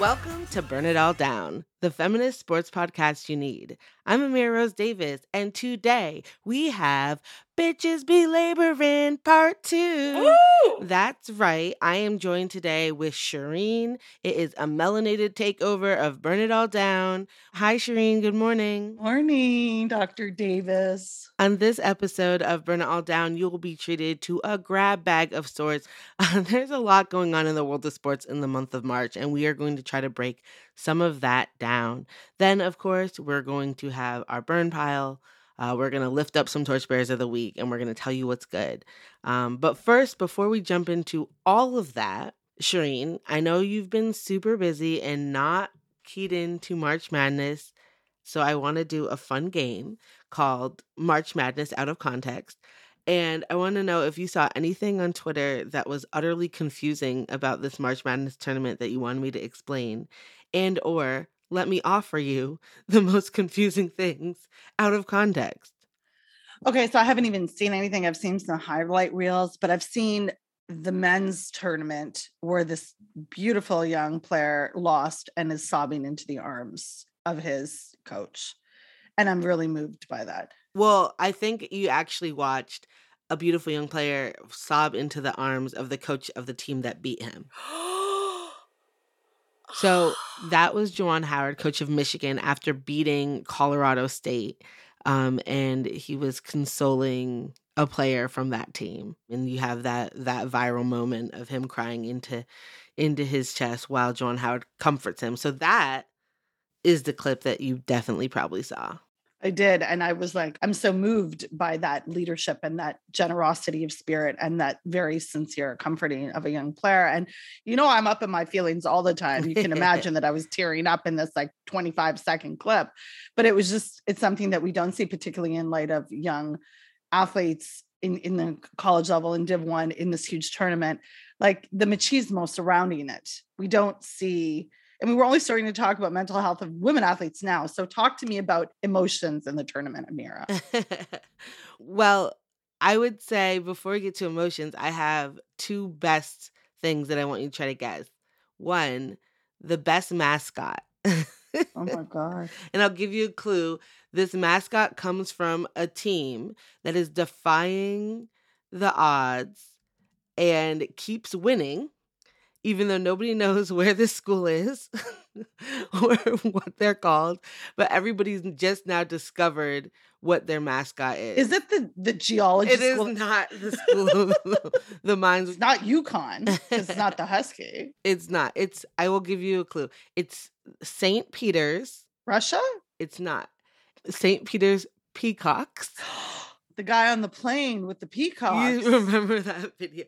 Welcome to Burn It All Down, the feminist sports podcast you need. I'm Amira Rose Davis, and today we have Bitches Be Laboring Part 2. That's right. I am joined today with Shireen. It is a melanated takeover of Burn It All Down. Hi, Shireen. Good morning. Morning, Dr. Davis. On this episode of Burn It All Down, you will be treated to a grab bag of sorts. There's a lot going on in the world of sports in the month of March, and we are going to try to break some of that down. Then, of course, we're going to have our burn pile. Uh, we're going to lift up some torchbearers of the week, and we're going to tell you what's good. Um, but first, before we jump into all of that, Shireen, I know you've been super busy and not keyed into March Madness. So I want to do a fun game called March Madness Out of Context. And I want to know if you saw anything on Twitter that was utterly confusing about this March Madness tournament that you wanted me to explain and or let me offer you the most confusing things out of context. Okay, so I haven't even seen anything. I've seen some highlight reels, but I've seen the men's tournament where this beautiful young player lost and is sobbing into the arms of his coach. And I'm really moved by that. Well, I think you actually watched a beautiful young player sob into the arms of the coach of the team that beat him. So that was Juwan Howard, coach of Michigan, after beating Colorado State. Um, and he was consoling a player from that team. And you have that that viral moment of him crying into into his chest while Juwan Howard comforts him. So that is the clip that you definitely probably saw. I did. And I was like, I'm so moved by that leadership and that generosity of spirit and that very sincere comforting of a young player. And, you know, I'm up in my feelings all the time. You can imagine that I was tearing up in this like 25 second clip, but it was just, it's something that we don't see, particularly in light of young athletes in, in the college level in Div 1 in this huge tournament, like the machismo surrounding it. We don't see I mean, we're only starting to talk about mental health of women athletes now. So talk to me about emotions in the tournament, Amira. well, I would say before we get to emotions, I have two best things that I want you to try to guess. One, the best mascot. oh my God. And I'll give you a clue. This mascot comes from a team that is defying the odds and keeps winning even though nobody knows where this school is or what they're called, but everybody's just now discovered what their mascot is. Is it the the geology? It is school? not the school the mines. It's not UConn. It's not the Husky. It's not. It's. I will give you a clue. It's Saint Peter's. Russia. It's not. Saint Peter's Peacocks. the guy on the plane with the peacocks. You remember that video?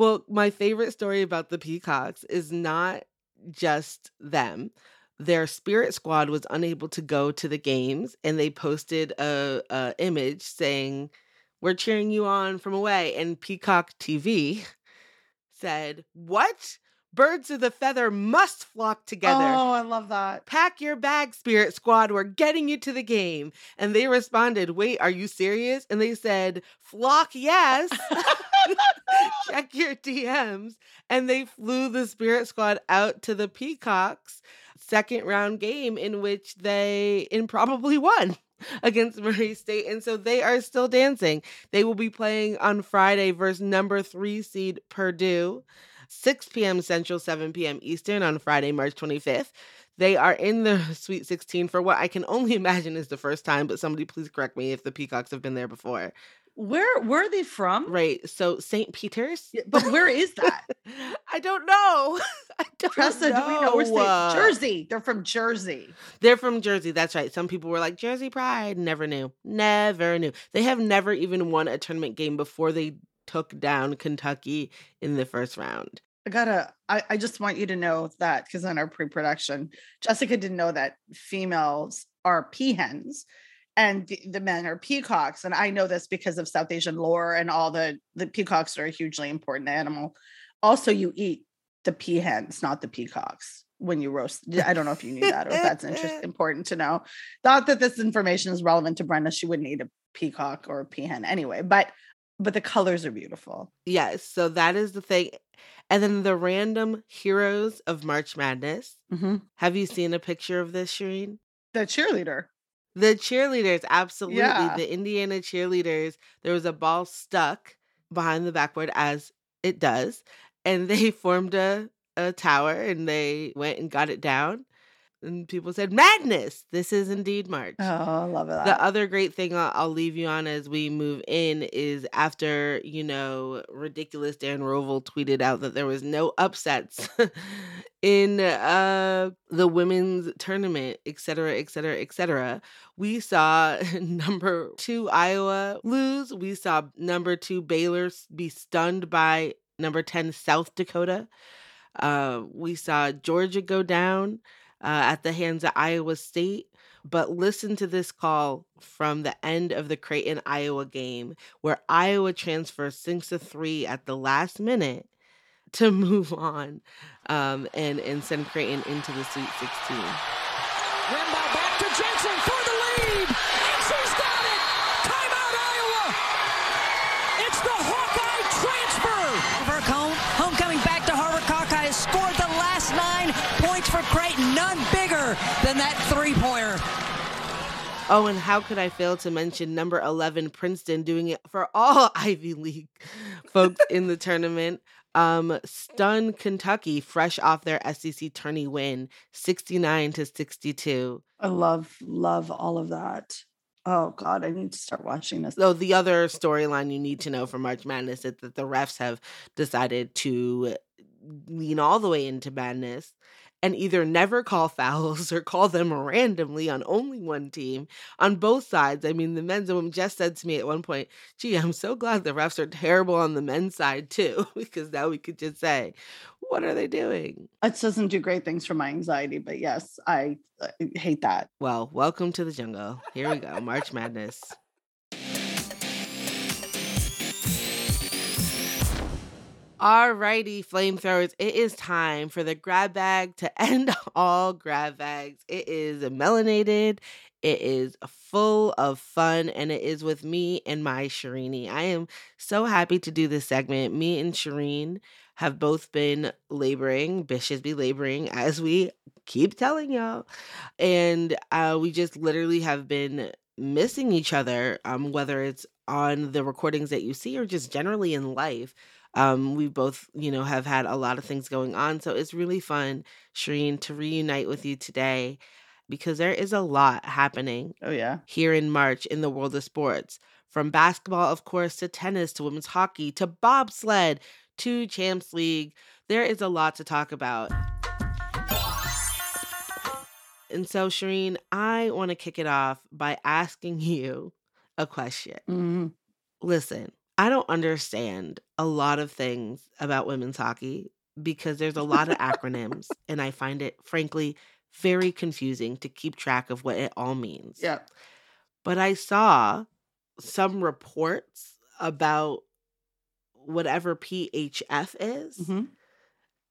Well, my favorite story about the Peacocks is not just them. Their spirit squad was unable to go to the games, and they posted a, a image saying, "We're cheering you on from away." And Peacock TV said, "What? Birds of the feather must flock together." Oh, I love that. Pack your bag, Spirit Squad. We're getting you to the game. And they responded, Wait, are you serious? And they said, Flock, yes. Check your DMs. And they flew the Spirit Squad out to the Peacocks second round game in which they improbably won against Murray State. And so they are still dancing. They will be playing on Friday versus number three seed Purdue. 6 p.m. Central, 7 p.m. Eastern on Friday, March 25th. They are in the Sweet 16 for what I can only imagine is the first time, but somebody please correct me if the Peacocks have been there before. Where where are they from? Right. So St. Peter's. Yeah, but where is that? I don't know. I don't Tressa, know. do we know where's they? Jersey. They're from Jersey. They're from Jersey. That's right. Some people were like Jersey Pride. Never knew. Never knew. They have never even won a tournament game before they took down Kentucky in the first round. I gotta I, I just want you to know that because in our pre-production, Jessica didn't know that females are peahens and the, the men are peacocks. And I know this because of South Asian lore and all the the peacocks are a hugely important animal. Also, you eat the peahens, not the peacocks when you roast. I don't know if you knew that or if that's interest, important to know. Thought that this information is relevant to Brenda. She wouldn't eat a peacock or a peahen anyway. But but the colors are beautiful. Yes, so that is the thing. And then the random heroes of March Madness. Mhm. Have you seen a picture of this, Shireen? The cheerleader. The cheerleaders, absolutely. Yeah. The Indiana cheerleaders. There was a ball stuck behind the backboard, as it does, and they formed a, a tower and they went and got it down. And people said, Madness! This is indeed March. Oh, I love that. The other great thing I'll, I'll leave you on as we move in is after, you know, ridiculous Darren Rovell tweeted out that there was no upsets in uh the women's tournament, et cetera, et cetera, et cetera. We saw number two Iowa lose. We saw number two Baylor be stunned by number 10 South Dakota. Uh, we saw Georgia go down uh, at the hands of Iowa State. But listen to this call from the end of the Creighton Iowa game, where Iowa transfers sinks to three at the last minute to move on um, and and send Creighton into the Sweet 16. Rembao back to Jensen for the lead. And she's got it. Timeout, Iowa. It's the Hawkeye transfer. Harvard home, homecoming back to Carver-Hawkeye has scored the last nine points for Creighton. None bigger than that three pointer. Oh, and how could I fail to mention number 11 Princeton doing it for all Ivy League folks in the tournament? Um, stun Kentucky fresh off their SEC tourney win, 69 to 62. I love, love all of that. Oh God, I need to start watching this. So the other storyline you need to know from March Madness is that the refs have decided to lean all the way into madness and either never call fouls or call them randomly on only one team on both sides. I mean, the men's and women just said to me at one point, gee, I'm so glad the refs are terrible on the men's side too, because now we could just say, what are they doing? It doesn't do great things for my anxiety, but yes, I, I hate that. Well, welcome to the jungle. Here we go, March Madness. Alrighty, flamethrowers, it is time for the grab bag to end all grab bags. It is melanated, it is full of fun, and it is with me and my Shirini. I am so happy to do this segment. Me and Shireen have both been laboring, bitches be laboring, as we keep telling y'all. And uh, we just literally have been missing each other, um, whether it's on the recordings that you see or just generally in life. Um, we both, you know, have had a lot of things going on. So it's really fun, Shireen, to reunite with you today because there is a lot happening Oh yeah. here in March in the world of sports. From basketball, of course, to tennis, to women's hockey, to bobsled, to Champs League. There is a lot to talk about. And so, Shireen, I want to kick it off by asking you a question. Mhm. Listen, I don't understand a lot of things about women's hockey because there's a lot of acronyms, and I find it, frankly, very confusing to keep track of what it all means. Yeah. But I saw some reports about whatever PHF is. Mhm.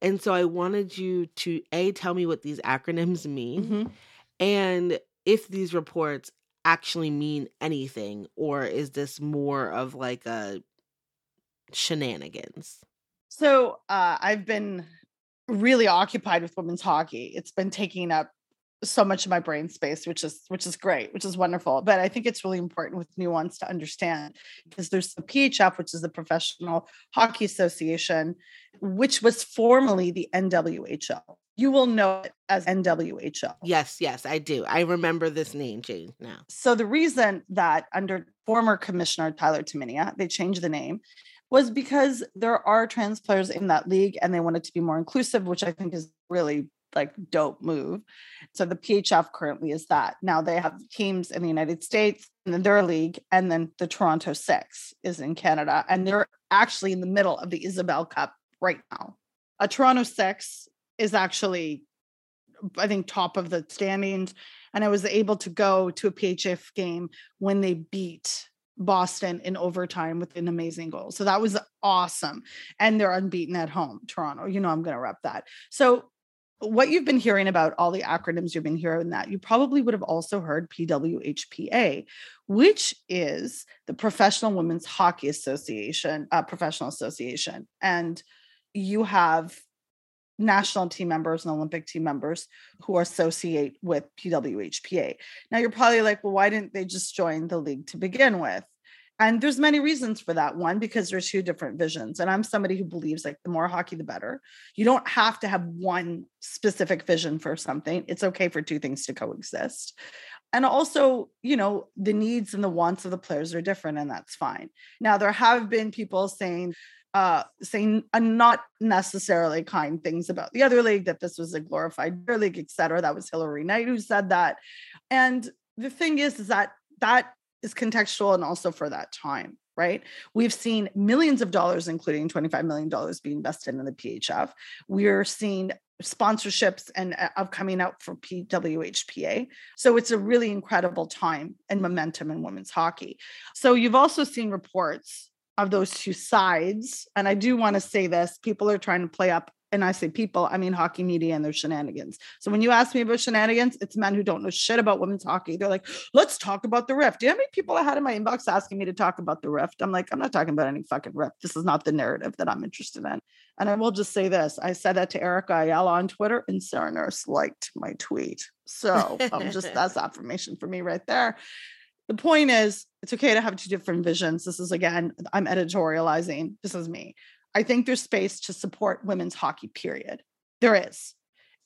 And so I wanted you to A, tell me what these acronyms mean, Mhm. and if these reports actually mean anything, or is this more of like a shenanigans? So uh, I've been really occupied with women's hockey. It's been taking up so much of my brain space, which is which is great, which is wonderful. But I think it's really important with nuance to understand because there's the PHF, which is the Professional Hockey Association, which was formerly the NWHL. You will know it as NWHL. Yes, yes, I do. I remember this name change now. So the reason that under former commissioner Tyler Tumminia, they changed the name was because there are trans players in that league and they wanted to be more inclusive, which I think is really like dope move. So the PHF currently is that. Now they have teams in the United States and then their league, and then the Toronto Six is in Canada, and they're actually in the middle of the Isobel Cup right now. A Toronto Six is actually, I think, top of the standings and I was able to go to a PHF game when they beat Boston in overtime with an amazing goal. So that was awesome. And they're unbeaten at home, Toronto. You know, I'm going to rep that. So what you've been hearing about all the acronyms you've been hearing that you probably would have also heard PWHPA, which is the Professional Women's Hockey Association, uh, Professional Association, and you have national team members and Olympic team members who associate with PWHPA. Now you're probably like, well, why didn't they just join the league to begin with? And there's many reasons for that. One, because there's two different visions. And I'm somebody who believes like the more hockey, the better. You don't have to have one specific vision for something. It's okay for two things to coexist. And also, you know, the needs and the wants of the players are different, and that's fine. Now, there have been people saying, uh, saying uh, not necessarily kind things about the other league, that this was a glorified beer league, et cetera. That was Hillary Knight who said that. And the thing is, is that that is contextual and also for that time, right? We've seen millions of dollars, including $25 million being invested in the PHF. We're seeing sponsorships and uh, of coming out for PWHPA. So it's a really incredible time and momentum in women's hockey. So you've also seen reports of those two sides. And I do want to say this people are trying to play up and I say people, I mean hockey media and their shenanigans. So when you ask me about shenanigans, it's men who don't know shit about women's hockey. They're like, let's talk about the rift. Do you know how many people I had in my inbox asking me to talk about the rift? I'm like, I'm not talking about any fucking rift. This is not the narrative that I'm interested in. And I will just say this. I said that to Erica Ayala on Twitter, and Sarah Nurse liked my tweet. So I'm just that's affirmation for me right there. The point is, it's okay to have two different visions. This is again, I'm editorializing. This is me. I think there's space to support women's hockey, period. There is.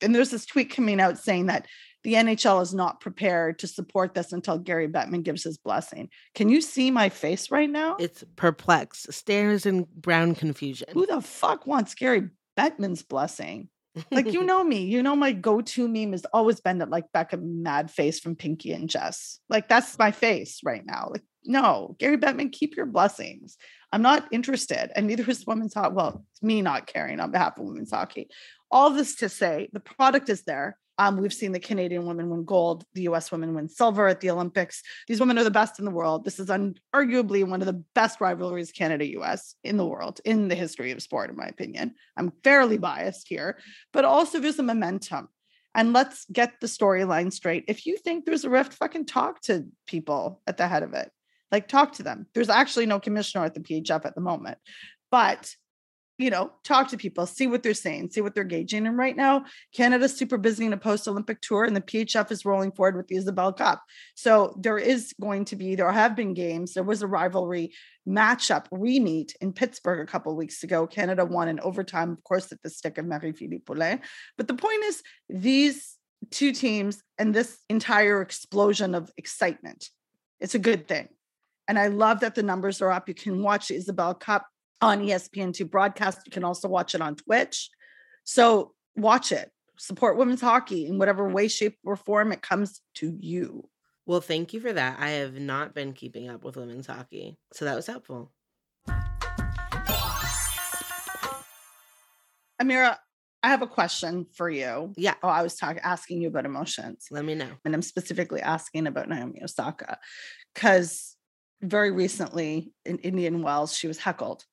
And there's this tweet coming out saying that the NHL is not prepared to support this until Gary Bettman gives his blessing. Can you see my face right now? It's perplexed, stares in brown confusion. Who the fuck wants Gary Bettman's blessing? Like, you know me, you know, my go to meme has always been that like Beckham mad face from Pinky and Jess. Like, that's my face right now. Like, no, Gary Bettman, keep your blessings. I'm not interested. And neither is women's hockey. Well, it's me not caring on behalf of women's hockey. All this to say, the product is there. Um, we've seen the Canadian women win gold, the US women win silver at the Olympics. These women are the best in the world. This is arguably one of the best rivalries Canada US in the world, in the history of sport, in my opinion. I'm fairly biased here, but also there's a momentum. And let's get the storyline straight. If you think there's a rift, fucking talk to people at the head of it. Like, talk to them. There's actually no commissioner at the PHF at the moment, but you know, talk to people, see what they're saying, see what they're gauging. And right now, Canada's super busy in a post Olympic tour, and the PHF is rolling forward with the Isobel Cup. So there is going to be, there have been games. There was a rivalry matchup, re-meet in Pittsburgh a couple weeks ago. Canada won in overtime, of course, at the stick of Marie-Philippe Poulin. But the point is, these two teams and this entire explosion of excitement, it's a good thing. And I love that the numbers are up. You can watch the Isobel Cup on E ESPN2 broadcast. You can also watch it on Twitch. So watch it. Support women's hockey in whatever way, shape, or form it comes to you. Well, thank you for that. I have not been keeping up with women's hockey, so that was helpful. Amira, I have a question for you. Yeah, Oh, I was talking asking you about emotions. let me know. and I'm specifically asking about Naomi Osaka because very recently in Indian Wells, she was heckled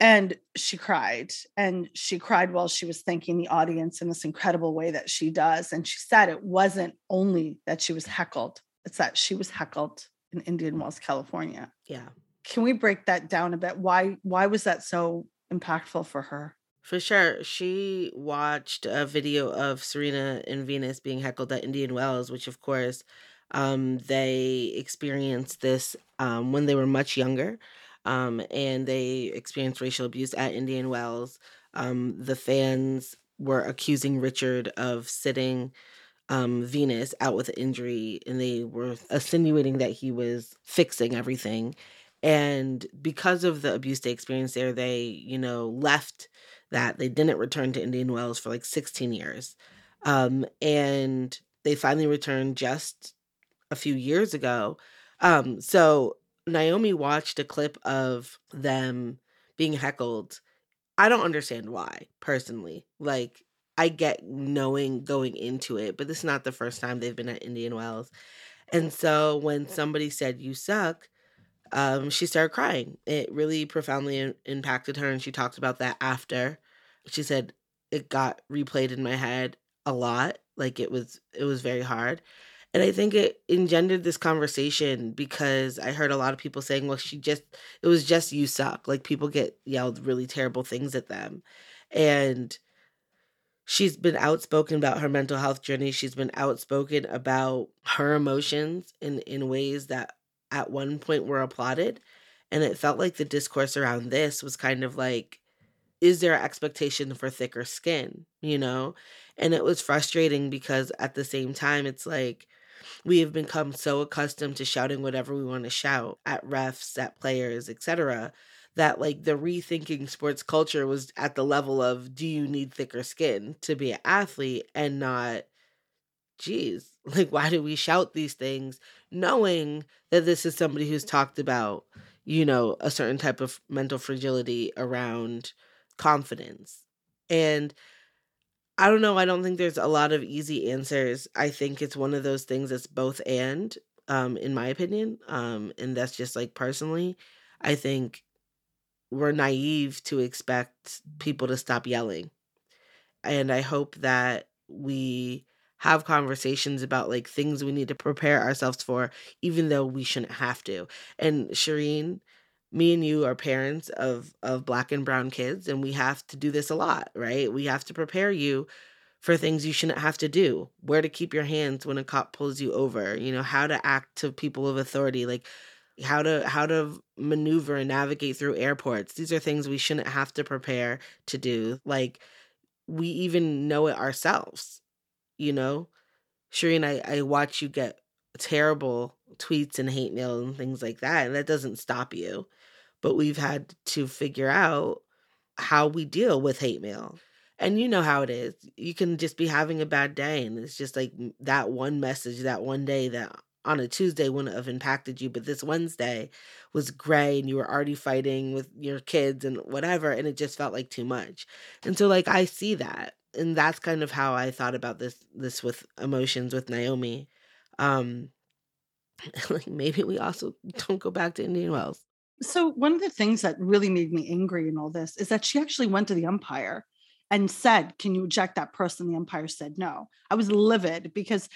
and she cried. And she cried while she was thanking the audience in this incredible way that she does. And she said it wasn't only that she was heckled, it's that she was heckled in Indian Wells, California. Yeah, Can we break that down a bit? Why why was that so impactful for her? for sure. She watched a video of Serena and Venus being heckled at Indian Wells, which, of course, um, they experienced this um, when they were much younger. Um, and they experienced racial abuse at Indian Wells. Um, the fans were accusing Richard of sitting um, Venus out with an injury, and they were insinuating that he was fixing everything. And because of the abuse they experienced there, they, you know, left that. They didn't return to Indian Wells for like 16 years. Um, and they finally returned just a few years ago. Um, so Naomi watched a clip of them being heckled. I don't understand why, personally. Like, I get knowing going into it, but this is not the first time they've been at Indian Wells. And so when somebody said, You suck, um, she started crying. It really profoundly im- impacted her, and she talked about that after. She said, it got replayed in my head a lot. Like it was it was very hard. And I think it engendered this conversation because I heard a lot of people saying, well, she just, it was just you suck. Like people get yelled really terrible things at them. And she's been outspoken about her mental health journey. She's been outspoken about her emotions in, in ways that at one point were applauded. And it felt like the discourse around this was kind of like, is there an expectation for thicker skin? You know? And it was frustrating because at the same time, it's like, we have become so accustomed to shouting whatever we want to shout at refs, at players, etc., that like the rethinking sports culture was at the level of do you need thicker skin to be an athlete and not geez, like why do we shout these things knowing that this is somebody who's talked about, you know, a certain type of mental fragility around confidence. And I don't know. I don't think there's a lot of easy answers. I think it's one of those things that's both and, um, in my opinion. Um, and that's just like personally, I think we're naive to expect people to stop yelling. And I hope that we have conversations about like things we need to prepare ourselves for, even though we shouldn't have to. And Shireen, me and you are parents of of black and brown kids and we have to do this a lot right? We have to prepare you for things you shouldn't have to do. Where to keep your hands when a cop pulls you over you know how to act to people of authority like how to how to maneuver and navigate through airports. These are things we shouldn't have to prepare to do. Like we even know it ourselves you know? Shireen, I, I watch you get terrible tweets and hate mail and things like that and that doesn't stop you but we've had to figure out how we deal with hate mail. And you know how it is. You can just be having a bad day, and it's just like that one message that one day that on a Tuesday wouldn't have impacted you, but this Wednesday was gray and you were already fighting with your kids and whatever, and it just felt like too much. And so like I see that. And that's kind of how I thought about this this with emotions with Naomi. Um like maybe we also don't go back to Indian Wells. So one of the things that really made me angry in all this is that she actually went to the umpire and said, "Can you eject that person?" The umpire said no. I was livid because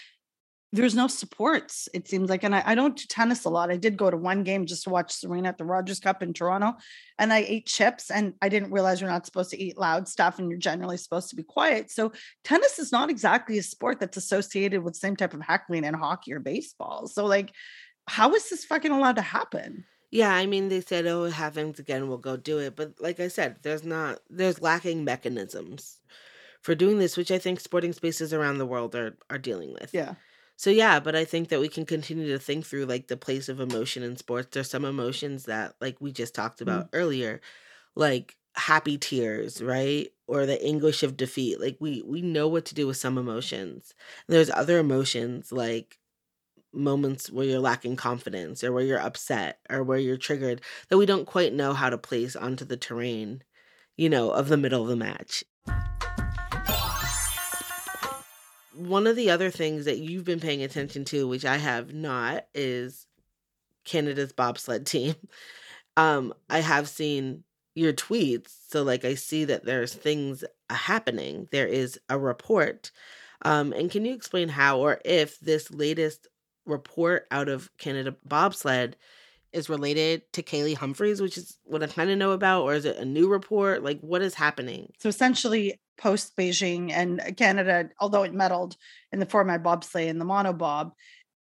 there's no supports. It seems like, and I, I don't do tennis a lot. I did go to one game just to watch Serena at the Rogers Cup in Toronto, and I ate chips, and I didn't realize you're not supposed to eat loud stuff, and you're generally supposed to be quiet. So tennis is not exactly a sport that's associated with the same type of heckling in hockey or baseball. So like, how is this fucking allowed to happen? Yeah, I mean, they said, oh, it happens again, we'll go do it. But like I said, there's not, there's lacking mechanisms for doing this, which I think sporting spaces around the world are, are dealing with. Yeah. So yeah, but I think that we can continue to think through like the place of emotion in sports. There's some emotions that like we just talked about mm-hmm. earlier, like happy tears, right? Or the anguish of defeat. Like we we know what to do with some emotions. There's other emotions like moments where you're lacking confidence or where you're upset or where you're triggered that we don't quite know how to place onto the terrain, you know, of the middle of the match. One of the other things that you've been paying attention to, which I have not, is Canada's bobsled team. Um, I have seen your tweets, so like I see that there's things happening. There is a report. Um, and can you explain how or if this latest report out of Canada bobsled is related to Kaillie Humphries, which is what I kind of know about, or is it a new report? Like, what is happening? So essentially, post Beijing and Canada, although it medaled in the format bobsleigh and the monobob,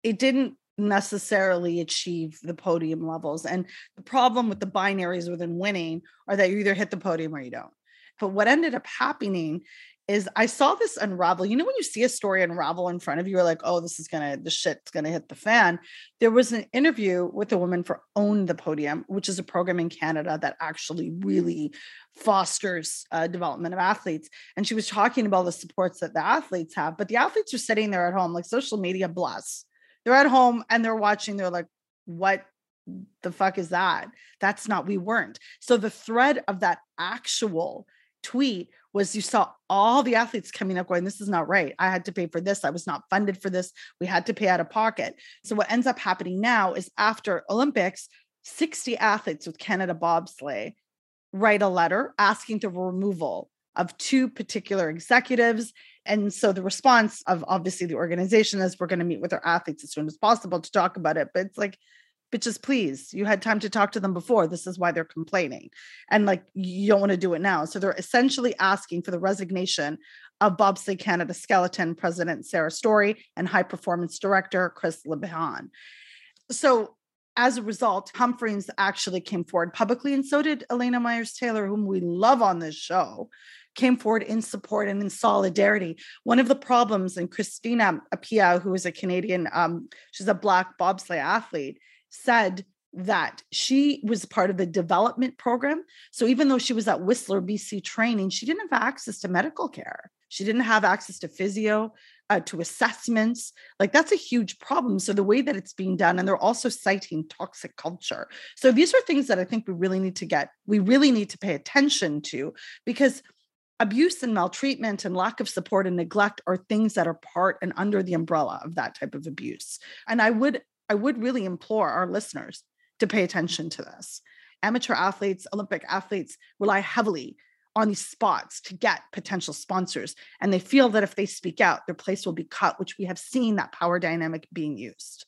it didn't necessarily achieve the podium levels. And the problem with the binaries within winning are that you either hit the podium or you don't. But what ended up happening is I saw this unravel. You know, when you see a story unravel in front of you, you're like, oh, this is gonna, the shit's gonna hit the fan. There was an interview with a woman for Own the Podium, which is a program in Canada that actually really fosters uh, development of athletes. And she was talking about the supports that the athletes have, but the athletes are sitting there at home, like social media bless. They're at home and they're watching, they're like, what the fuck is that? That's not, we weren't. So the thread of that actual tweet was you saw all the athletes coming up going, This is not right. I had to pay for this. I was not funded for this. We had to pay out of pocket. So, what ends up happening now is after Olympics, 60 athletes with Canada bobsleigh write a letter asking the removal of two particular executives. And so the response of obviously the organization is we're going to meet with our athletes as soon as possible to talk about it. But it's like, bitches, please, you had time to talk to them before. This is why they're complaining. And like, you don't want to do it now. So they're essentially asking for the resignation of Bobsleigh Canada Skeleton President Sarah Storey and High Performance Director Chris Le Bihan. So as a result, Humphries actually came forward publicly, and so did Elana Meyers Taylor, whom we love on this show, came forward in support and in solidarity. One of the problems, and Christina Appiah, who is a Canadian, um, she's a Black bobsleigh athlete, said that she was part of the development program. So even though she was at Whistler, BC training, she didn't have access to medical care. She didn't have access to physio, uh, to assessments. Like that's a huge problem. So the way that it's being done, and they're also citing toxic culture. So these are things that I think we really need to get, we really need to pay attention to because abuse and maltreatment and lack of support and neglect are things that are part and under the umbrella of that type of abuse. And I would I would really implore our listeners to pay attention to this. Amateur athletes, Olympic athletes rely heavily on these spots to get potential sponsors. And they feel that if they speak out, their place will be cut, which we have seen that power dynamic being used.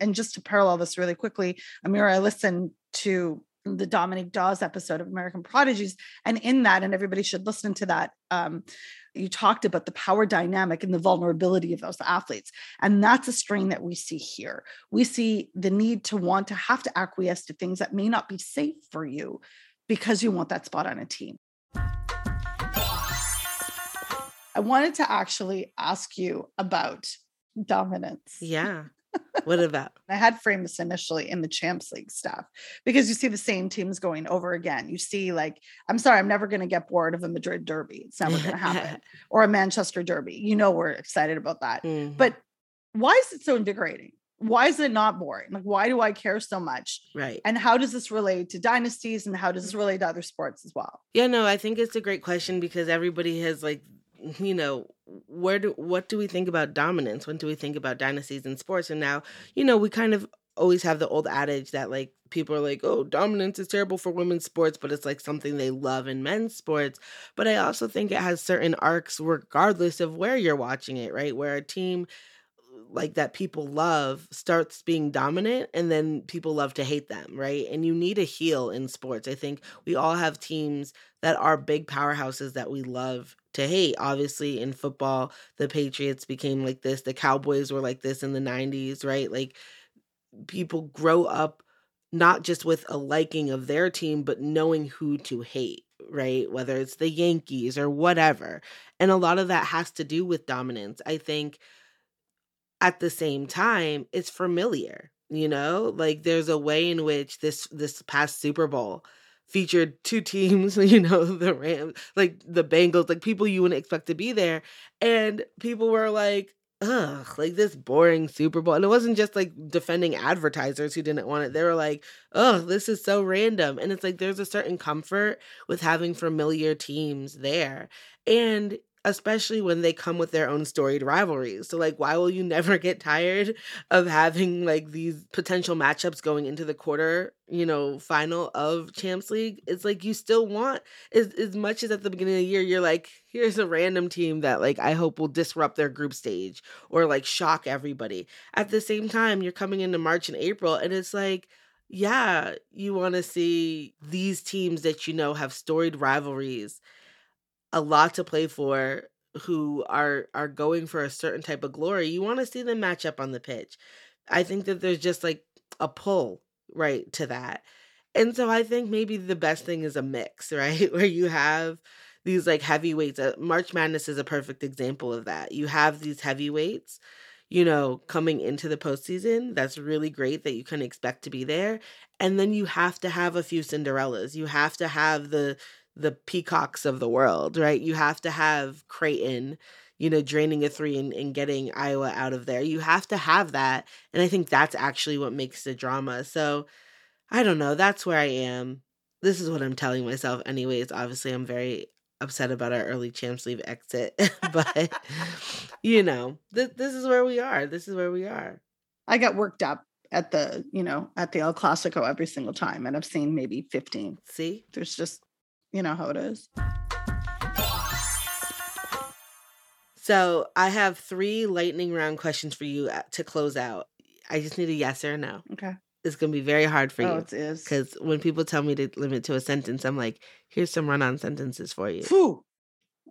And just to parallel this really quickly, Amira, I listened to the Dominique Dawes episode of American Prodigies. And in that, and everybody should listen to that, um, you talked about the power dynamic and the vulnerability of those athletes. And that's a strain that we see here. We see the need to want to have to acquiesce to things that may not be safe for you because you want that spot on a team. I wanted to actually ask you about dominance. Yeah. What about? I had framed this initially in the Champs League stuff because you see the same teams going over again. You see, like, I'm sorry, I'm never going to get bored of a Madrid derby. It's never going to happen. or a Manchester derby. You know, we're excited about that. Mhm. But why is it so invigorating? Why is it not boring? Like, why do I care so much? right. And how does this relate to dynasties and how does this relate to other sports as well? Yeah, no, I think it's a great question because everybody has like, you know, where do what do we think about dominance? When do we think about dynasties in sports? And now, you know, we kind of always have the old adage that like people are like, oh, dominance is terrible for women's sports, but it's like something they love in men's sports. But I also think it has certain arcs regardless of where you're watching it, right? Where a team like that people love starts being dominant and then people love to hate them, right? And you need a heel in sports. I think we all have teams that are big powerhouses that we love to hate. Obviously, in football, the Patriots became like this, the Cowboys were like this in the 90s, right? Like people grow up not just with a liking of their team, but knowing who to hate, right? Whether it's the Yankees or whatever. And a lot of that has to do with dominance. I think at the same time, it's familiar, you know? Like there's a way in which this this past Super Bowl featured two teams, you know, the Rams, like the Bengals, like people you wouldn't expect to be there. And people were like, ugh, like this boring Super Bowl. And it wasn't just like defending advertisers who didn't want it. They were like, oh, this is so random. And it's like there's a certain comfort with having familiar teams there. And especially when they come with their own storied rivalries. So like why will you never get tired of having like these potential matchups going into the quarter, you know, final of Champs League? It's like you still want as as much as at the beginning of the year you're like here's a random team that like I hope will disrupt their group stage or like shock everybody. At the same time, you're coming into March and April and it's like yeah, you want to see these teams that you know have storied rivalries a lot to play for who are are going for a certain type of glory you want to see them match up on the pitch. I think that there's just like a pull right to that. And so i think maybe the best thing is a mix right where you have these like heavyweights uh, march madness is a perfect example of that. You have these heavyweights you know coming into the postseason that's really great that you can expect to be there and then you have to have a few cinderellas. You have to have the the peacocks of the world, right? You have to have Creighton, you know, draining a three and, and getting Iowa out of there. You have to have that. And I think that's actually what makes the drama. So I don't know. That's where I am. This is what I'm telling myself, anyways. Obviously, I'm very upset about our early Champs League exit, but you know, th- this is where we are. This is where we are. I got worked up at the, you know, at the El Clasico every single time. And I've seen maybe 15. See? There's just, you know how it is. So I have three lightning round questions for you uh, to close out. I just need a yes or a no. Okay. It's gonna be very hard for oh, you it is. because when people tell me to limit to a sentence, I'm like, here's some run-on sentences for you. Phew.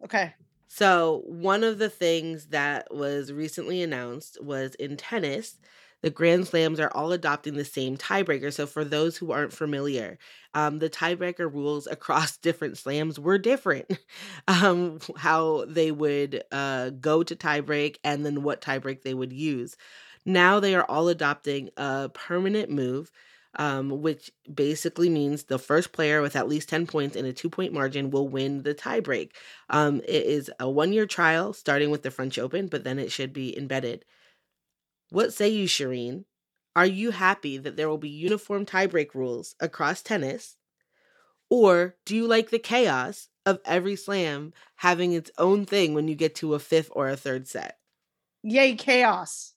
Okay. So, one of the things that was recently announced was in tennis, the Grand Slams are all adopting the same tiebreaker. So, for those who aren't familiar, um, the tiebreaker rules across different slams were different. Um, how they would uh, go to tiebreak and then what tiebreak they would use. Now they are all adopting a permanent move um, which basically means the first player with at least 10 points in a two point margin will win the tiebreak. Um, it is a one year trial starting with the French Open, but then it should be embedded. What say you, Shireen? Are you happy that there will be uniform tiebreak rules across tennis? Or do you like the chaos of every slam having its own thing when you get to a fifth or a third set? Yay, chaos.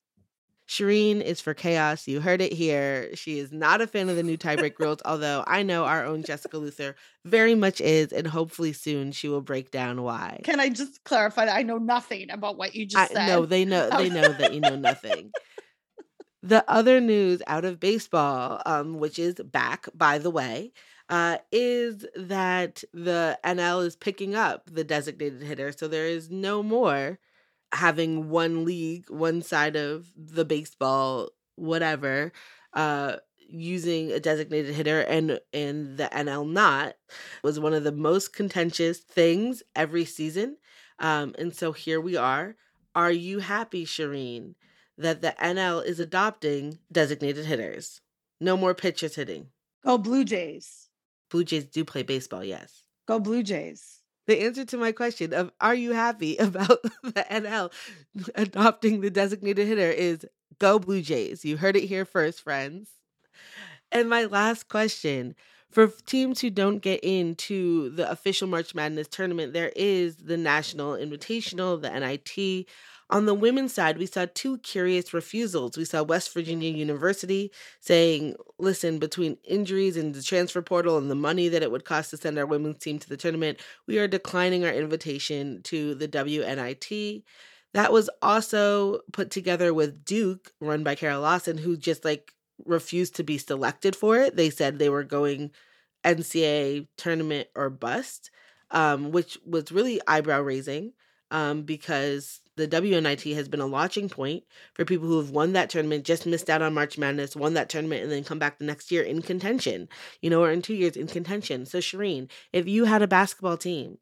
Shireen is for chaos. You heard it here. She is not a fan of the new tiebreak rules, although I know our own Jessica Luther very much is, and hopefully soon she will break down why. Can I just clarify that I know nothing about what you just I, said? no, they know Oh. they know that you know nothing. the other news out of baseball, um, which is back, by the way, uh, is that the NL is picking up the designated hitter. So there is no more having one league, one side of the baseball, whatever, uh, using a designated hitter and and the NL not was one of the most contentious things every season. Um, and so here we are. Are you happy, Shireen, that the NL is adopting designated hitters? No more pitchers hitting. Go Blue Jays. Blue Jays do play baseball, yes. Go Blue Jays. The answer to my question of are you happy about the NL adopting the designated hitter is go Blue Jays. You heard it here first, friends. And my last question for teams who don't get into the official March Madness tournament, there is the National Invitational, the NIT. On the women's side, we saw two curious refusals. We saw West Virginia University saying, listen, between injuries and the transfer portal and the money that it would cost to send our women's team to the tournament, we are declining our invitation to the WNIT. That was also put together with Duke, run by Kara Lawson, who just like refused to be selected for it. They said they were going NCAA tournament or bust, um, which was really eyebrow raising um, because the WNIT has been a launching point for people who have won that tournament, just missed out on March Madness, won that tournament, and then come back the next year in contention, you know, or in two years in contention. So, Shireen, if you had a basketball team,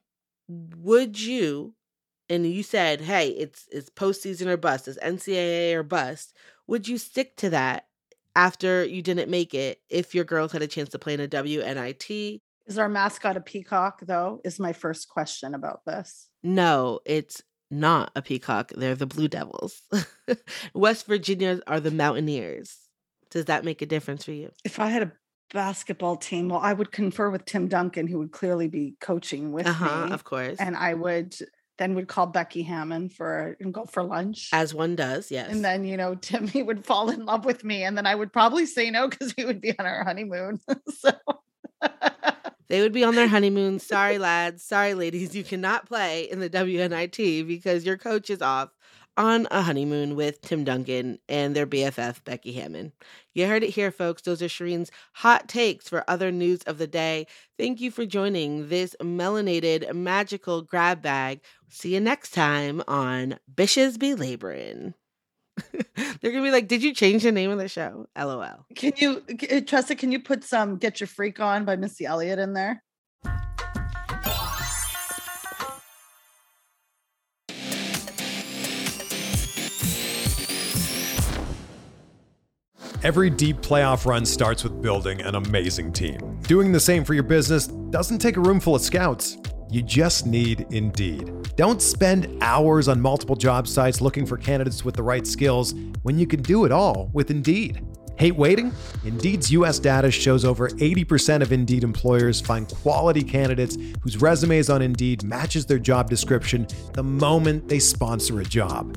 would you, and you said, hey, it's it's postseason or bust, it's NCAA or bust, would you stick to that after you didn't make it if your girls had a chance to play in a WNIT? Is our mascot a peacock, though? Is my first question about this. No, it's not a peacock. They're the Blue Devils. West Virginia are the Mountaineers. Does that make a difference for you? If I had a basketball team, well, I would confer with Tim Duncan, who would clearly be coaching with Uh huh, me. of course. and I would then would call Becky Hammon for and go for lunch. As one does, yes. and then, you know, Timmy would fall in love with me. And then I would probably say no because we would be on our honeymoon. so they would be on their honeymoon. Sorry, lads. Sorry, ladies. You cannot play in the WNIT because your coach is off on a honeymoon with Tim Duncan and their BFF, Becky Hammon. You heard it here, folks. Those are Shireen's hot takes for other news of the day. Thank you for joining this melanated, magical grab bag. See you next time on Bishes Be Laborin'. They're gonna be like, "Did you change the name of the show?" LOL. can you, c- uh, Tressa, can you put some Get Your Freak On by Missy Elliott in there? Every deep playoff run starts with building an amazing team. Doing the same for your business doesn't take a room full of scouts. You just need Indeed. Don't spend hours on multiple job sites looking for candidates with the right skills when you can do it all with Indeed. Hate waiting? Indeed's US data shows over 80% of Indeed employers find quality candidates whose resumes on Indeed matches their job description the moment they sponsor a job.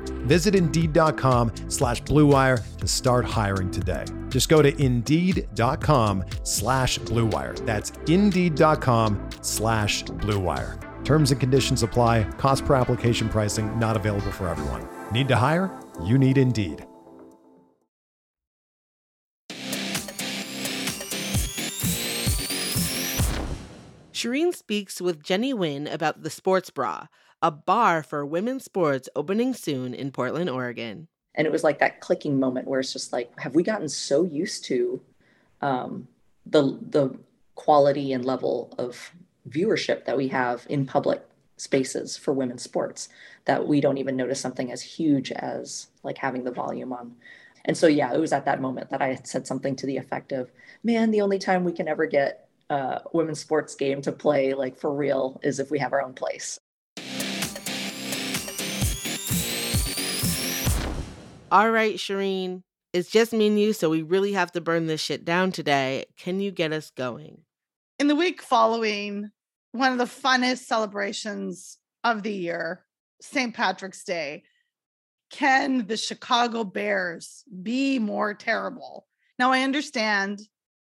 Visit Indeed.com slash BlueWire to start hiring today. Just go to Indeed.com slash BlueWire. That's Indeed.com slash BlueWire. Terms and conditions apply. Cost per application pricing not available for everyone. Need to hire? You need Indeed. Shireen speaks with Jenny Nguyen about the Sports Bra, a bar for women's sports opening soon in Portland, Oregon. and it was like that clicking moment where it's just like have we gotten so used to um, the the quality and level of viewership that we have in public spaces for women's sports that we don't even notice something as huge as like having the volume on and so yeah it was at that moment that i said something to the effect of man the only time we can ever get uh, women's sports game to play like for real is if we have our own place All right, Shireen, it's just me and you, so we really have to burn this shit down today. Can you get us going? in the week following one of the funnest celebrations of the year, St. Patrick's Day, can the Chicago Bears be more terrible? Now, I understand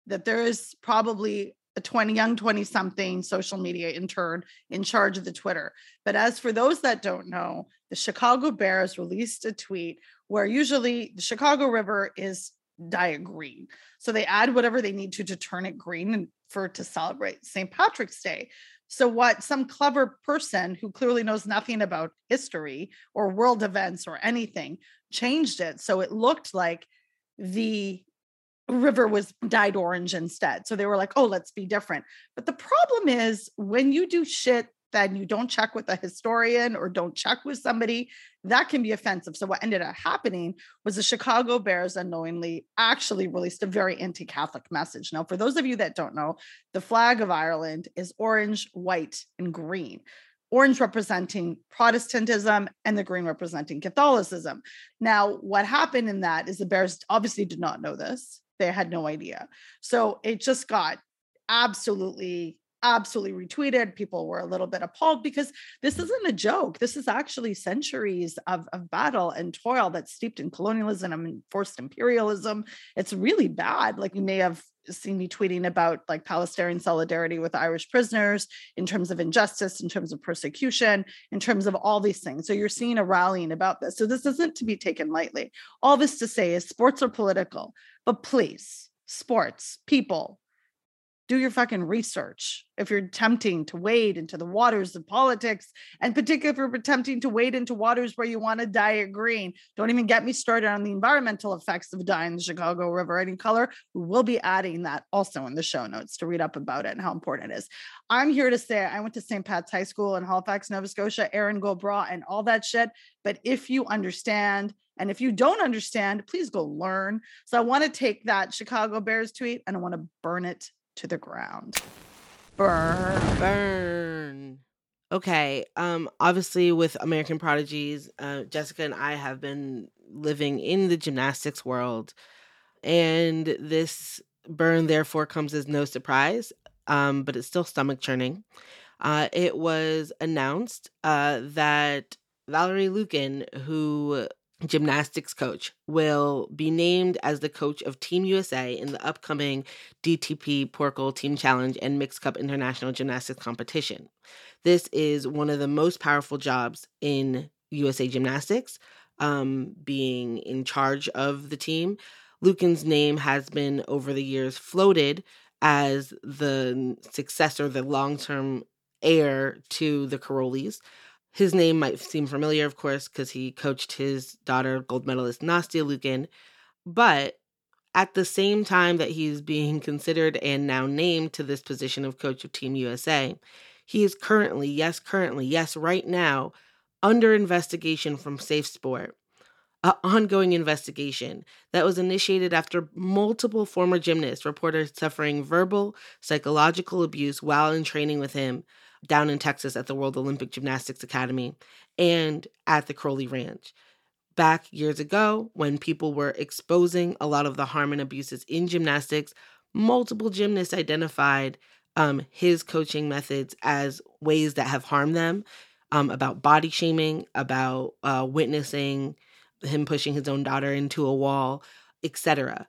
that there is probably a 20 young 20 something social media intern in charge of the Twitter. But as for those that don't know, the Chicago Bears released a tweet where usually the Chicago River is dyed green. So they add whatever they need to to turn it green and for to celebrate St. Patrick's Day. So what some clever person who clearly knows nothing about history or world events or anything changed it so it looked like the river was dyed orange instead. So they were like, "Oh, let's be different." But the problem is when you do shit that you don't check with a historian or don't check with somebody, that can be offensive. So what ended up happening was the Chicago Bears unknowingly actually released a very anti-Catholic message. Now, for those of you that don't know, the flag of Ireland is orange, white, and green. Orange representing Protestantism and the green representing Catholicism. Now, what happened in that is the Bears obviously did not know this. They had no idea. So it just got absolutely absolutely retweeted. People were a little bit appalled because this isn't a joke. This is actually centuries of, of battle and toil that's steeped in colonialism and forced imperialism. It's really bad. Like you may have seen me tweeting about like Palestinian solidarity with Irish prisoners in terms of injustice, in terms of persecution, in terms of all these things. So you're seeing a rallying about this. So this isn't to be taken lightly. All this to say is sports are political, but please, sports, people, do your fucking research. If you're attempting to wade into the waters of politics and particularly if you're attempting to wade into waters where you want to dye it green. Don't even get me started on the environmental effects of dyeing the chicago river any color. We will be adding that also in the show notes to read up about it and how important it is. I'm here to say i went to st pat's high school in halifax nova scotia erin go bragh and all that shit. But if you understand and if you don't understand, please go learn. So I want to take that Chicago Bears tweet and I want to burn it to the ground. Burn. Burn. Okay. Um. Obviously, with American Prodigies, uh, Jessica and I have been living in the gymnastics world, and this burn therefore comes as no surprise. Um, but it's still stomach churning. Uh, it was announced uh, that Valeri Liukin, who gymnastics coach, will be named as the coach of Team USA in the upcoming DTB Pokal Team Challenge and Mixed Cup International Gymnastics Competition. This is one of the most powerful jobs in USA Gymnastics, um, being in charge of the team. Liukin's name has been over the years floated as the successor, the long term heir to the Karolyis. His name might seem familiar, of course, because he coached his daughter, gold medalist Nastia Liukin. But at the same time that he's being considered and now named to this position of coach of Team USA, he is currently, yes, currently, yes, right now, under investigation from Safe Sport. An ongoing investigation that was initiated after multiple former gymnasts reported suffering verbal, psychological abuse while in training with him down in Texas at the World Olympic Gymnastics Academy and at the Karolyi Ranch. back years ago when people were exposing a lot of the harm and abuses in gymnastics, multiple gymnasts identified um, his coaching methods as ways that have harmed them, um, about body shaming, about uh, witnessing him pushing his own daughter into a wall, etc.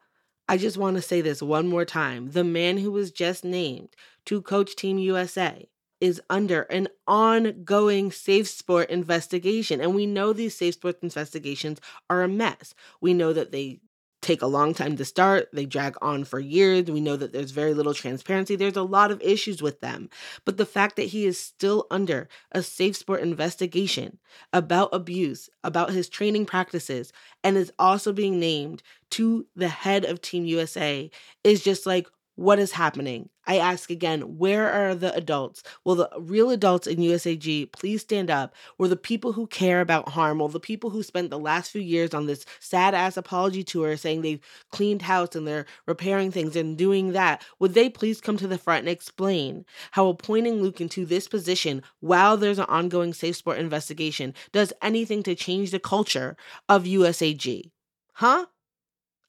I just want to say this one more time. The man who was just named to coach Team USA is under an ongoing safe sport investigation. And we know these safe sports investigations are a mess. We know that they take a long time to start, they drag on for years. We know that there's very little transparency. There's a lot of issues with them. But the fact that he is still under a safe sport investigation about abuse, about his training practices, and is also being named to the head of Team USA is just like, what is happening? I ask again, where are the adults? Will the real adults in USAG please stand up? Will the people who care about harm, will the people who spent the last few years on this sad ass apology tour saying they've cleaned house and they're repairing things and doing that, would they please come to the front and explain how appointing Liukin to this position while there's an ongoing safe sport investigation does anything to change the culture of USAG? Huh?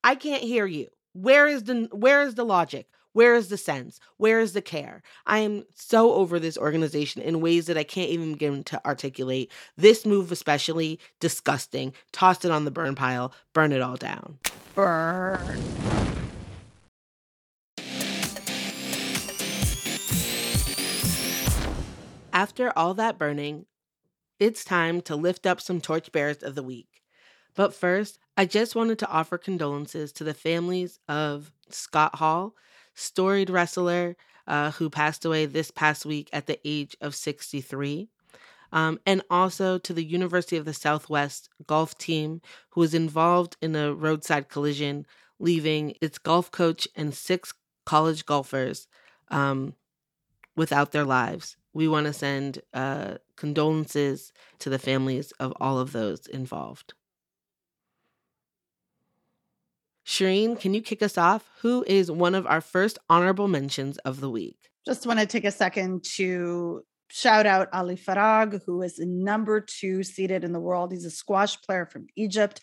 I can't hear you. Where is the where is the logic? Where is the sense? Where is the care? I am so over this organization in ways that I can't even begin to articulate. This move, especially, disgusting. Toss it on the burn pile, burn it all down. Burn. After all that burning, it's time to lift up some torchbearers of the week. But first, I just wanted to offer condolences to the families of Scott Hall, storied wrestler uh, who passed away this past week at the age of 63. Um, and also to the University of the Southwest golf team who was involved in a roadside collision, leaving its golf coach and six college golfers um, without their lives. We want to send uh, condolences to the families of all of those involved. Shireen, can you kick us off? Who is one of our first honorable mentions of the week? Just want to take a second to shout out Ali Farag, who is number two seated in the world. He's a squash player from Egypt.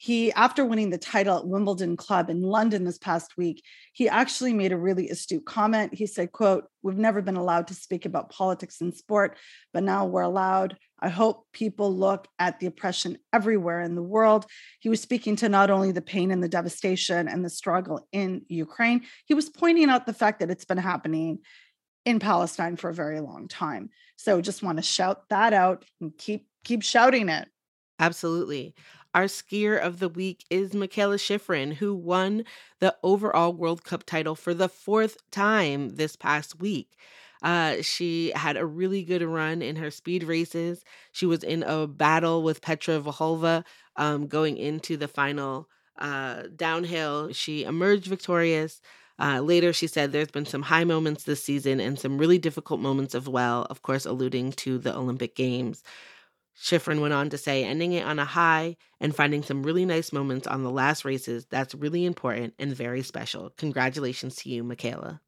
He, after winning the title at Wimbledon Club in London this past week, he actually made a really astute comment. He said, quote, we've never been allowed to speak about politics in sport, but now we're allowed. I hope people look at the oppression everywhere in the world. He was speaking to not only the pain and the devastation and the struggle in Ukraine, he was pointing out the fact that it's been happening in Palestine for a very long time. So just want to shout that out and keep keep shouting it. Absolutely. Our skier of the week is Mikaela Shiffrin, who won the overall World Cup title for the fourth time this past week. Uh, she had a really good run in her speed races. She was in a battle with Petra Vlhova um, going into the final uh, downhill. She emerged victorious. Uh, later, she said there's been some high moments this season and some really difficult moments as well, of course, alluding to the Olympic Games. Shiffrin went on to say, ending it on a high and finding some really nice moments on the last races, that's really important and very special. Congratulations to you, Mikaela.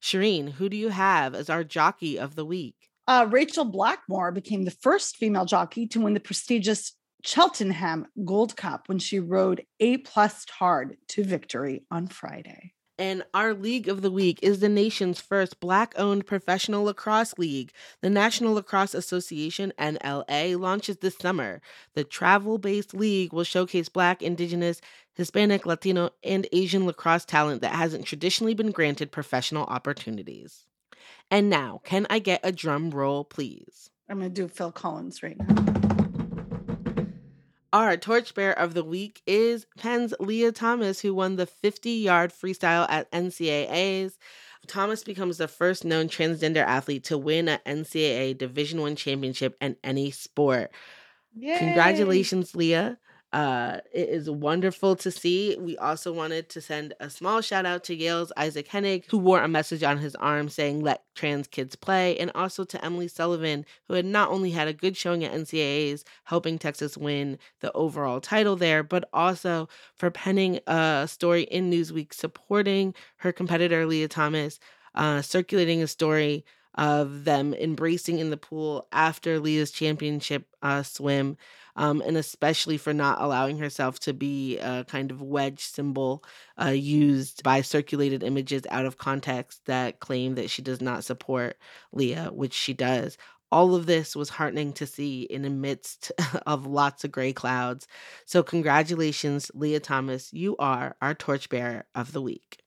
Shireen, who do you have as our jockey of the week? Uh, Rachel Blackmore became the first female jockey to win the prestigious Cheltenham Gold Cup when she rode A Plus Tard to victory on Friday. And our league of the week is the nation's first black owned professional lacrosse league. The National Lacrosse Association, NLA, launches this summer. The travel based league will showcase black, indigenous, Hispanic, Latino, and Asian lacrosse talent that hasn't traditionally been granted professional opportunities. And now, can I get a drum roll, please? I'm going to do Phil Collins right now. Our torchbearer of the week is Penn's Lia Thomas, who won the 50 yard freestyle at NCAAs. Thomas becomes the first known transgender athlete to win an NCAA Division One championship in any sport. Yay. Congratulations, Lia. Uh, it is wonderful to see. We also wanted to send a small shout out to Yale's Iszac Henig, who wore a message on his arm saying, Let trans kids play, and also to Emily Sullivan, who had not only had a good showing at NCAAs, helping Texas win the overall title there, but also for penning a story in Newsweek supporting her competitor, Lia Thomas, uh, circulating a story of them embracing in the pool after Lia's championship uh, swim, um, and especially for not allowing herself to be a kind of wedge symbol uh, used by circulated images out of context that claim that she does not support Lia, which she does. All of this was heartening to see in the midst of lots of gray clouds. So, congratulations, Lia Thomas. You are our torchbearer of the week.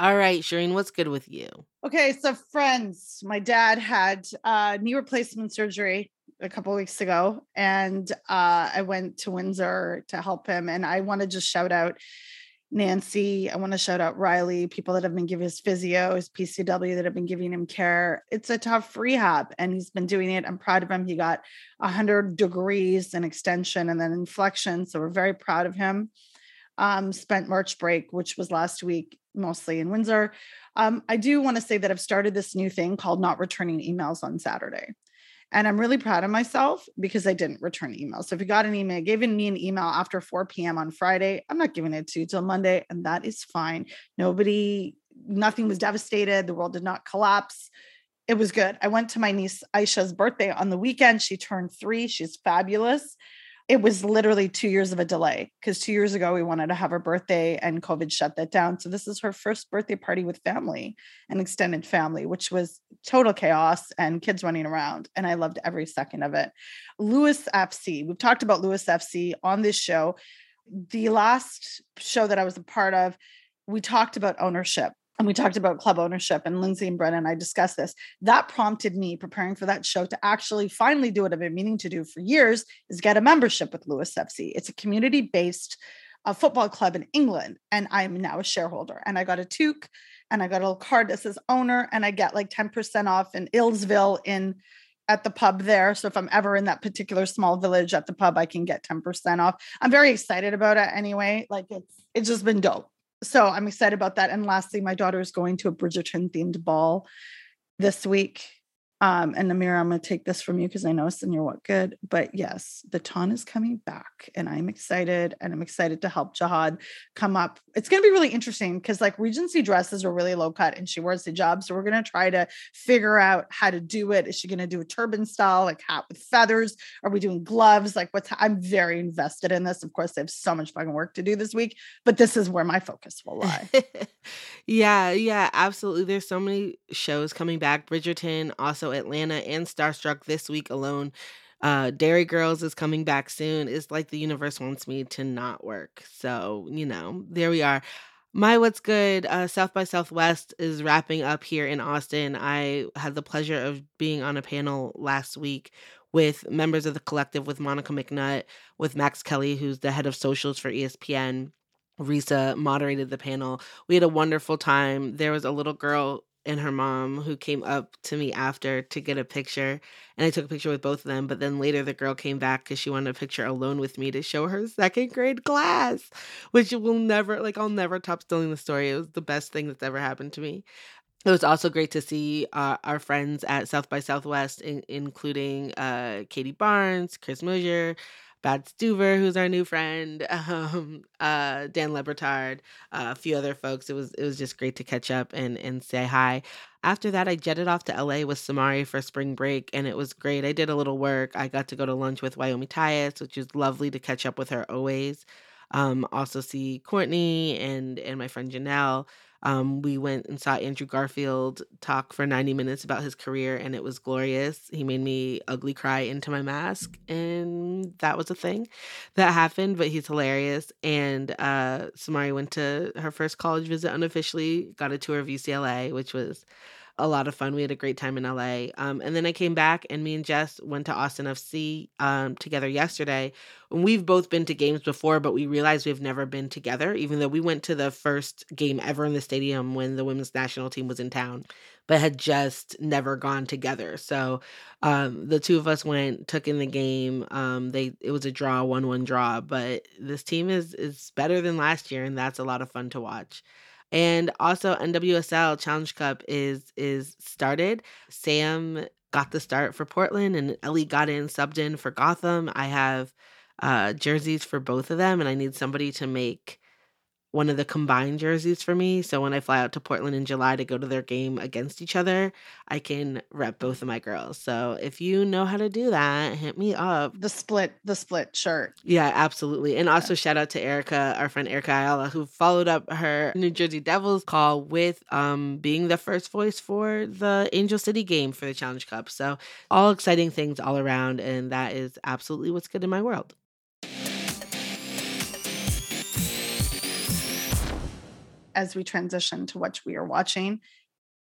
All right, Shireen, what's good with you? Okay, so friends, my dad had uh, knee replacement surgery a couple weeks ago, and uh, I went to Windsor to help him. And I want to just shout out Nancy. I want to shout out Riley, people that have been giving his physio, his PCW that have been giving him care. It's a tough rehab, and he's been doing it. I'm proud of him. He got 100 degrees and extension and then inflection. So we're very proud of him. Um, spent March break, which was last week, mostly in Windsor. Um, I do want to say that I've started this new thing called not returning emails on Saturday. And I'm really proud of myself because I didn't return emails. So if you got an email, giving me an email after 4 p.m. on Friday, I'm not giving it to you till Monday, and that is fine. Nobody, nothing was devastated. The world did not collapse. It was good. I went to my niece Aisha's birthday on the weekend. She turned three. She's fabulous it was literally two years of a delay because two years ago we wanted to have her birthday and COVID shut that down. So this is her first birthday party with family and extended family, which was total chaos and kids running around. And I loved every second of it. Lewes FC, we've talked about Lewes FC on this show. The last show that I was a part of, we talked about ownership and we talked about club ownership and Lindsay and Brennan and I discussed this. That prompted me preparing for that show to actually finally do what I've been meaning to do for years is get a membership with Lewes FC. It's a community-based uh, football club in England and I'm now a shareholder and I got a toque and I got a little card that says owner and I get like 10% off in Illsville in at the pub there. So if I'm ever in that particular small village at the pub, I can get 10% off. I'm very excited about it anyway. Like it's it's just been dope so I'm excited about that. And lastly, my daughter is going to a Bridgerton themed ball this week. Um, and Amira, I'm going to take this from you because I know it's in your what good. But yes, the ton is coming back, and I'm excited, and I'm excited to help Jihad come up. It's going to be really interesting because like Regency dresses are really low cut, and she wears the job. So we're going to try to figure out how to do it. Is she going to do a turban style, like hat with feathers? Are we doing gloves? Like what's? I'm very invested in this. Of course, I have so much fucking work to do this week, but this is where my focus will lie. yeah, yeah, absolutely. There's so many shows coming back. Bridgerton, also Atlanta, and Starstruck this week alone. Uh, Derry Girls is coming back soon. It's like the universe wants me to not work. So, you know, there we are. My What's Good, uh, South by Southwest is wrapping up here in Austin. I had the pleasure of being on a panel last week with members of the collective, with Monica McNutt, with Max Kelly, who's the head of socials for ESPN. Risa moderated the panel. We had a wonderful time. There was a little girl and her mom who came up to me after to get a picture and i took a picture with both of them but then later the girl came back because she wanted a picture alone with me to show her second grade class which will never like i'll never top telling the story. It was the best thing that's ever happened to me. It was also great to see uh, our friends at south by southwest in- including uh, katie barnes chris mosier Bad Stuver, who's our new friend, um, uh, Dan Le Batard, uh, a few other folks. It was it was just great to catch up and and say hi. After that, I jetted off to LA with Samari for spring break, and it was great. I did a little work. I got to go to lunch with Wyomia Tyus, which was lovely to catch up with her always. Um, also see Courtney and and my friend Janelle. Um, we went and saw Andrew Garfield talk for 90 minutes about his career, and it was glorious. He made me ugly cry into my mask, and that was a thing that happened, but he's hilarious. And uh, Samari went to her first college visit unofficially, got a tour of UCLA, which was a lot of fun. We had a great time in LA. Um, and then I came back, and me and Jess went to Austin FC um, together yesterday. And we've both been to games before, but we realized we've never been together, even though we went to the first game ever in the stadium when the women's national team was in town, but had just never gone together. So um, the two of us went, took in the game. Um, they it was a draw, one one draw, but this team is is better than last year, and that's a lot of fun to watch and also NWSL Challenge Cup is is started. Sam got the start for Portland, and Ellie got in subbed in for Gotham. I have uh, jerseys for both of them, and I need somebody to make one of the combined jerseys for me. So when I fly out to Portland in July to go to their game against each other, I can rep both of my girls. So if you know how to do that, hit me up. The split, the split shirt. Yeah, absolutely. And also shout out to Erica, our friend Erica Ayala, who followed up her New Jersey Devils call with um being the first voice for the Angel City game for the Challenge Cup. So all exciting things all around, and that is absolutely what's good in my world. As we transition to what we are watching,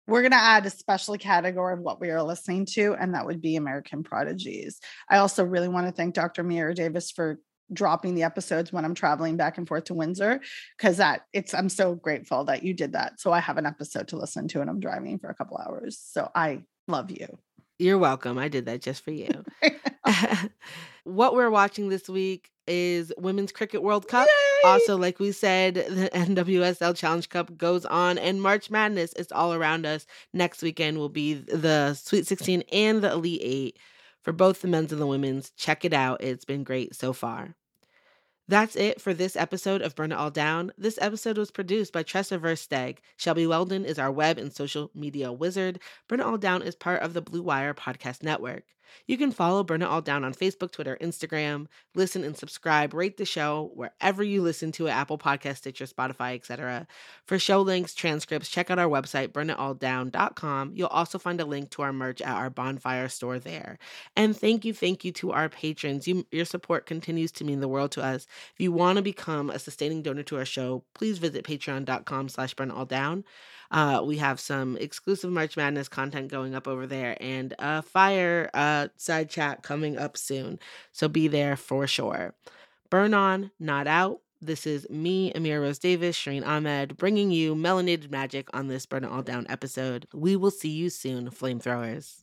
we're going to add a special category of what we are listening to, and that would be American Prodigies. I also really want to thank Dr. Mira Davis for dropping the episodes when I'm traveling back and forth to Windsor because that it's I'm so grateful that you did that. So I have an episode to listen to and I'm driving for a couple hours. So I love you. You're welcome. I did that just for you. what we're watching this week is Women's Cricket World Cup. Yay! Also, like we said, the NWSL Challenge Cup goes on, and March Madness is all around us. Next weekend will be the Sweet 16 and the Elite Eight for both the men's and the women's. Check it out. It's been great so far. That's it for this episode of Burn It All Down. This episode was produced by Tressa Versteg. Shelby Weldon is our web and social media wizard. Burn It All Down is part of the Blue Wire Podcast Network. You can follow Burn It All Down on Facebook, Twitter, Instagram. Listen and subscribe. Rate the show wherever you listen to it Apple Podcast, Stitcher, Spotify, etc. For show links, transcripts, check out our website, burnitalldown.com. You'll also find a link to our merch at our bonfire store there. And thank you, thank you to our patrons. You, your support continues to mean the world to us. If you want to become a sustaining donor to our show, please visit patreon.com slash burnitalldown. Uh, we have some exclusive March Madness content going up over there and a fire uh, side chat coming up soon. So be there for sure. Burn on, not out. This is me, Amira Rose Davis, Shireen Ahmed, bringing you melanated magic on this Burn It All Down episode. We will see you soon, flamethrowers.